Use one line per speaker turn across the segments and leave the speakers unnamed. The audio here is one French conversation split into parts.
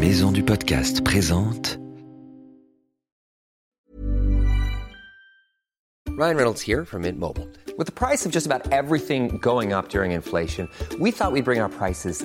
Maison du Podcast présente
Ryan Reynolds here from Mint Mobile. With the price of just about everything going up during inflation, we thought we'd bring our prices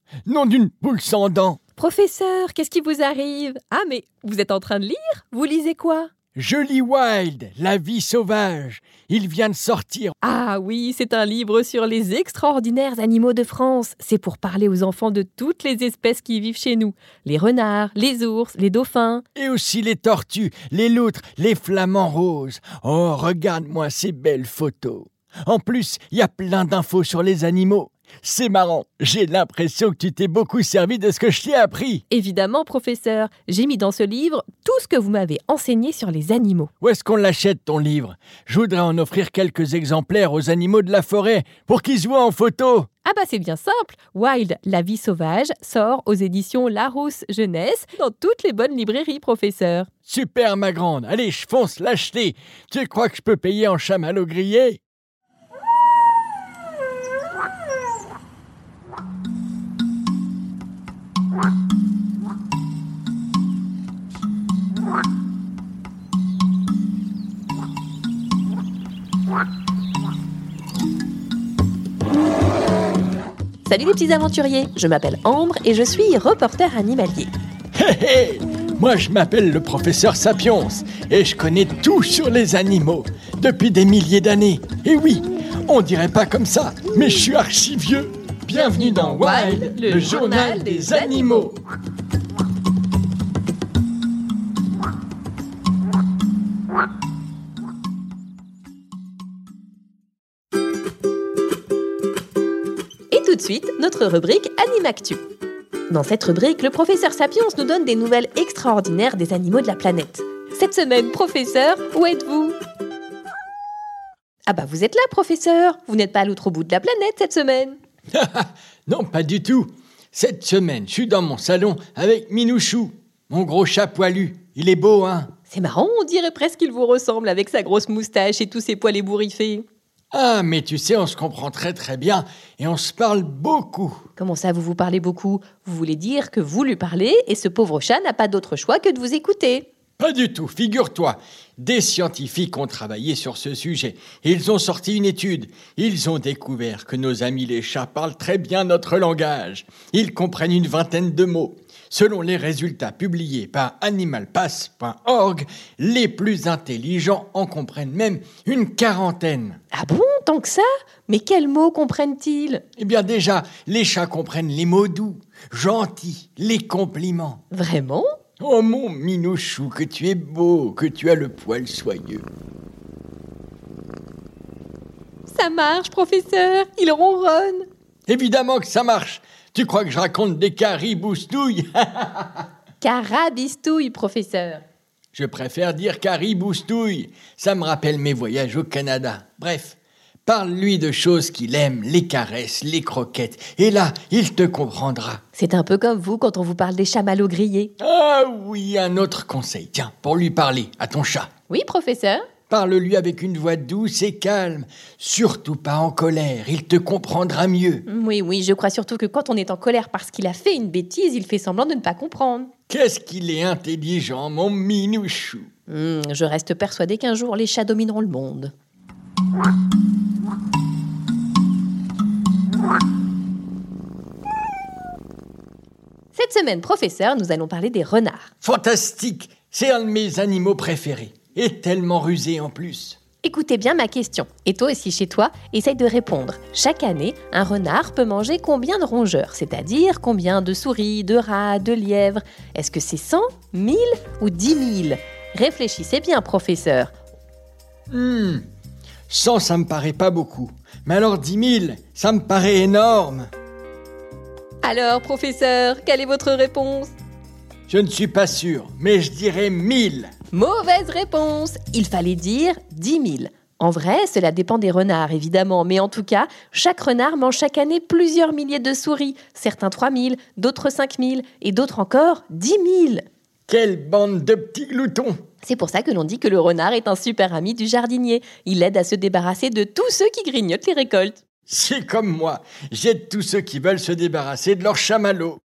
Nom d'une poule sans dents
Professeur, qu'est-ce qui vous arrive? Ah, mais vous êtes en train de lire? Vous lisez quoi?
Je lis Wild, La vie sauvage. Il vient de sortir.
Ah oui, c'est un livre sur les extraordinaires animaux de France. C'est pour parler aux enfants de toutes les espèces qui vivent chez nous. Les renards, les ours, les dauphins.
Et aussi les tortues, les loutres, les flamants roses. Oh, regarde-moi ces belles photos. En plus, il y a plein d'infos sur les animaux. C'est marrant, j'ai l'impression que tu t'es beaucoup servi de ce que je t'ai appris.
Évidemment, professeur, j'ai mis dans ce livre tout ce que vous m'avez enseigné sur les animaux.
Où est-ce qu'on l'achète ton livre? Je voudrais en offrir quelques exemplaires aux animaux de la forêt pour qu'ils se voient en photo.
Ah bah c'est bien simple. Wild, la vie sauvage, sort aux éditions Larousse Jeunesse dans toutes les bonnes librairies, professeur.
Super ma grande, allez je fonce l'acheter. Tu crois que je peux payer en chamallow grillé
Les petits aventuriers, je m'appelle Ambre et je suis reporter animalier.
Hé hé Moi je m'appelle le professeur Sapiens et je connais tout sur les animaux depuis des milliers d'années. Et oui, on dirait pas comme ça, mais je suis archi vieux. Bienvenue dans Wild, le journal des animaux.
De suite, notre rubrique Animactu. Dans cette rubrique, le professeur Sapiens nous donne des nouvelles extraordinaires des animaux de la planète. Cette semaine, professeur, où êtes-vous? Ah bah vous êtes là, professeur Vous n'êtes pas à l'autre bout de la planète cette semaine
non, pas du tout. Cette semaine, je suis dans mon salon avec Minouchou, mon gros chat poilu. Il est beau, hein?
C'est marrant, on dirait presque qu'il vous ressemble avec sa grosse moustache et tous ses poils ébouriffés.
Ah, mais tu sais, on se comprend très très bien et on se parle beaucoup.
Comment ça, vous vous parlez beaucoup? Vous voulez dire que vous lui parlez et ce pauvre chat n'a pas d'autre choix que de vous écouter
Pas du tout, figure-toi. Des scientifiques ont travaillé sur ce sujet. Ils ont sorti une étude. Ils ont découvert que nos amis les chats parlent très bien notre langage. Ils comprennent une vingtaine de mots. Selon les résultats publiés par animalpass.org, les plus intelligents en comprennent même une quarantaine.
Ah bon, tant que ça? Mais quels mots comprennent-ils?
Eh bien déjà, les chats comprennent les mots doux, gentils, les compliments.
Vraiment?
Oh mon minouchou, que tu es beau, que tu as le poil soyeux.
Ça marche, professeur Il ronronne
Évidemment que ça marche. Tu crois que je raconte des cariboustouilles
Carabistouille, professeur
Je préfère dire cariboustouille. Ça me rappelle mes voyages au Canada. Bref, parle-lui de choses qu'il aime, les caresses, les croquettes. Et là, il te comprendra.
C'est un peu comme vous quand on vous parle des chamallows grillés.
Ah oui, un autre conseil. Tiens, pour lui parler, à ton chat.
Oui, professeur
Parle-lui avec une voix douce et calme, surtout pas en colère, il te comprendra mieux.
Oui, oui, je crois surtout que quand on est en colère parce qu'il a fait une bêtise, il fait semblant de ne pas comprendre.
Qu'est-ce qu'il est intelligent, mon minouchou.
Hmm, je reste persuadée qu'un jour les chats domineront le monde. Cette semaine, professeur, nous allons parler des renards.
Fantastique, c'est un de mes animaux préférés, et tellement rusé en plus.
Écoutez bien ma question. Et toi aussi chez toi, essaye de répondre. Chaque année, un renard peut manger combien de rongeurs C'est-à-dire combien de souris, de rats, de lièvres? Est-ce que c'est 100, 1000 ou 10 000 Réfléchissez bien, professeur.
Hmm, 100, ça me paraît pas beaucoup. Mais alors 10 000, ça me paraît énorme.
Alors, professeur, quelle est votre réponse?
Je ne suis pas sûr, mais je dirais 1000.
Mauvaise réponse Il fallait dire 10 000. En vrai, cela dépend des renards, évidemment, mais en tout cas, chaque renard mange chaque année plusieurs milliers de souris, certains 3 000, d'autres 5 000, et d'autres encore 10 000.
Quelle bande de petits gloutons
C'est pour ça que l'on dit que le renard est un super ami du jardinier. Il aide à se débarrasser de tous ceux qui grignotent les récoltes.
C'est comme moi, j'aide tous ceux qui veulent se débarrasser de leur chamallow.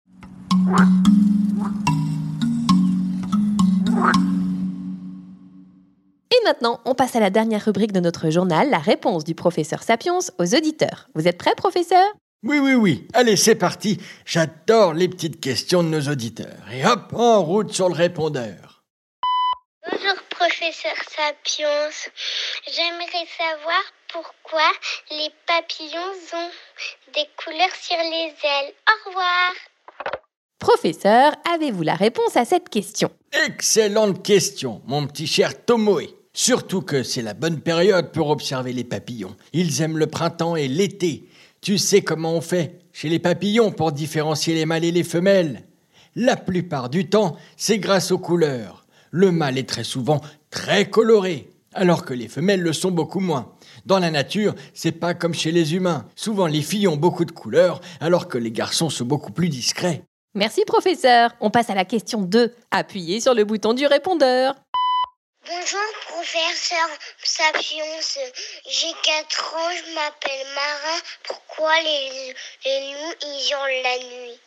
Et maintenant, on passe à la dernière rubrique de notre journal, la réponse du professeur Sapiens aux auditeurs. Vous êtes prêts, professeur?
Oui, oui, oui. Allez, c'est parti. J'adore les petites questions de nos auditeurs. Et hop, en route sur le répondeur.
Bonjour professeur Sapiens. J'aimerais savoir pourquoi les papillons ont des couleurs sur les ailes. Au revoir.
Professeur, avez-vous la réponse à cette question?
Excellente question, mon petit cher Tomoe. Surtout que c'est la bonne période pour observer les papillons. Ils aiment le printemps et l'été. Tu sais comment on fait chez les papillons pour différencier les mâles et les femelles? La plupart du temps, c'est grâce aux couleurs. Le mâle est très souvent très coloré, alors que les femelles le sont beaucoup moins. Dans la nature, c'est pas comme chez les humains. Souvent, les filles ont beaucoup de couleurs, alors que les garçons sont beaucoup plus discrets.
Merci, professeur. On passe à la question 2. Appuyez sur le bouton du répondeur.
Bonjour professeur Sapiens. J'ai 4 ans, je m'appelle Marin. Pourquoi les, les loups ils hurlent la nuit?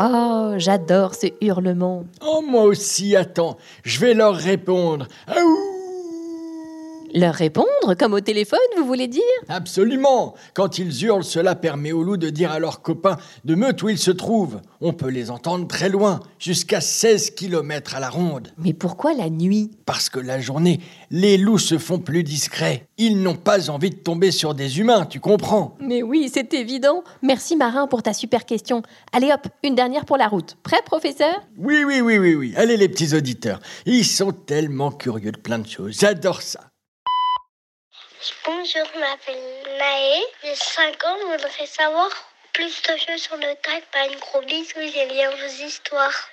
Oh, j'adore ce hurlement.
Oh, moi aussi, attends, je vais leur répondre. Aouh
Leur répondre comme au téléphone, vous voulez dire?
Absolument Quand ils hurlent, cela permet aux loups de dire à leurs copains de meute où ils se trouvent. On peut les entendre très loin, jusqu'à 16 km à la ronde.
Mais pourquoi la nuit?
Parce que la journée, les loups se font plus discrets. Ils n'ont pas envie de tomber sur des humains, tu comprends?
Mais oui, c'est évident. Merci Marin pour ta super question. Allez hop, une dernière pour la route. Prêt, professeur?
Oui, oui, oui, oui, oui. Allez les petits auditeurs. Ils sont tellement curieux de plein de choses. J'adore ça.
Bonjour, je m'appelle Naé. J'ai 5 ans, je voudrais savoir plus de choses sur le tag. Pas une gros bisou, j'aime bien vos histoires.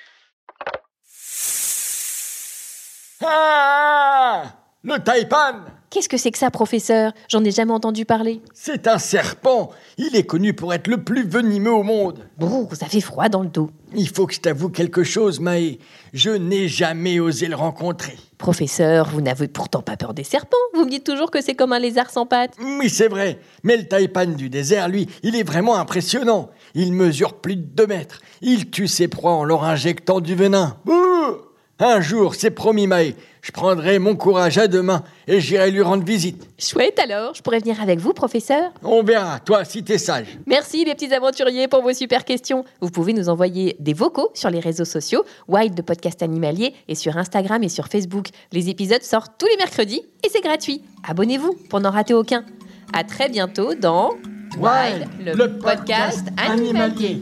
Ah Le taipan
Qu'est-ce que c'est que ça, professeur? J'en ai jamais entendu parler.
C'est un serpent. Il est connu pour être le plus venimeux au monde.
Brrr, ça fait froid dans le dos.
Il faut que je t'avoue quelque chose, Maë. Je n'ai jamais osé le rencontrer.
Professeur, vous n'avez pourtant pas peur des serpents. Vous me dites toujours que c'est comme un lézard sans pattes.
Oui, c'est vrai. Mais le taipan du désert, lui, il est vraiment impressionnant. Il mesure plus de 2 mètres. Il tue ses proies en leur injectant du venin. Bouh un jour, c'est promis, Maë. Je prendrai mon courage à deux mains et j'irai lui rendre visite.
Chouette alors, je pourrais venir avec vous, professeur
On verra, toi, si t'es sage.
Merci les petits aventuriers pour vos super questions. Vous pouvez nous envoyer des vocaux sur les réseaux sociaux, Wild de podcast animalier, et sur Instagram et sur Facebook. Les épisodes sortent tous les mercredis et c'est gratuit. Abonnez-vous pour n'en rater aucun. À très bientôt dans Wild, le, podcast animalier.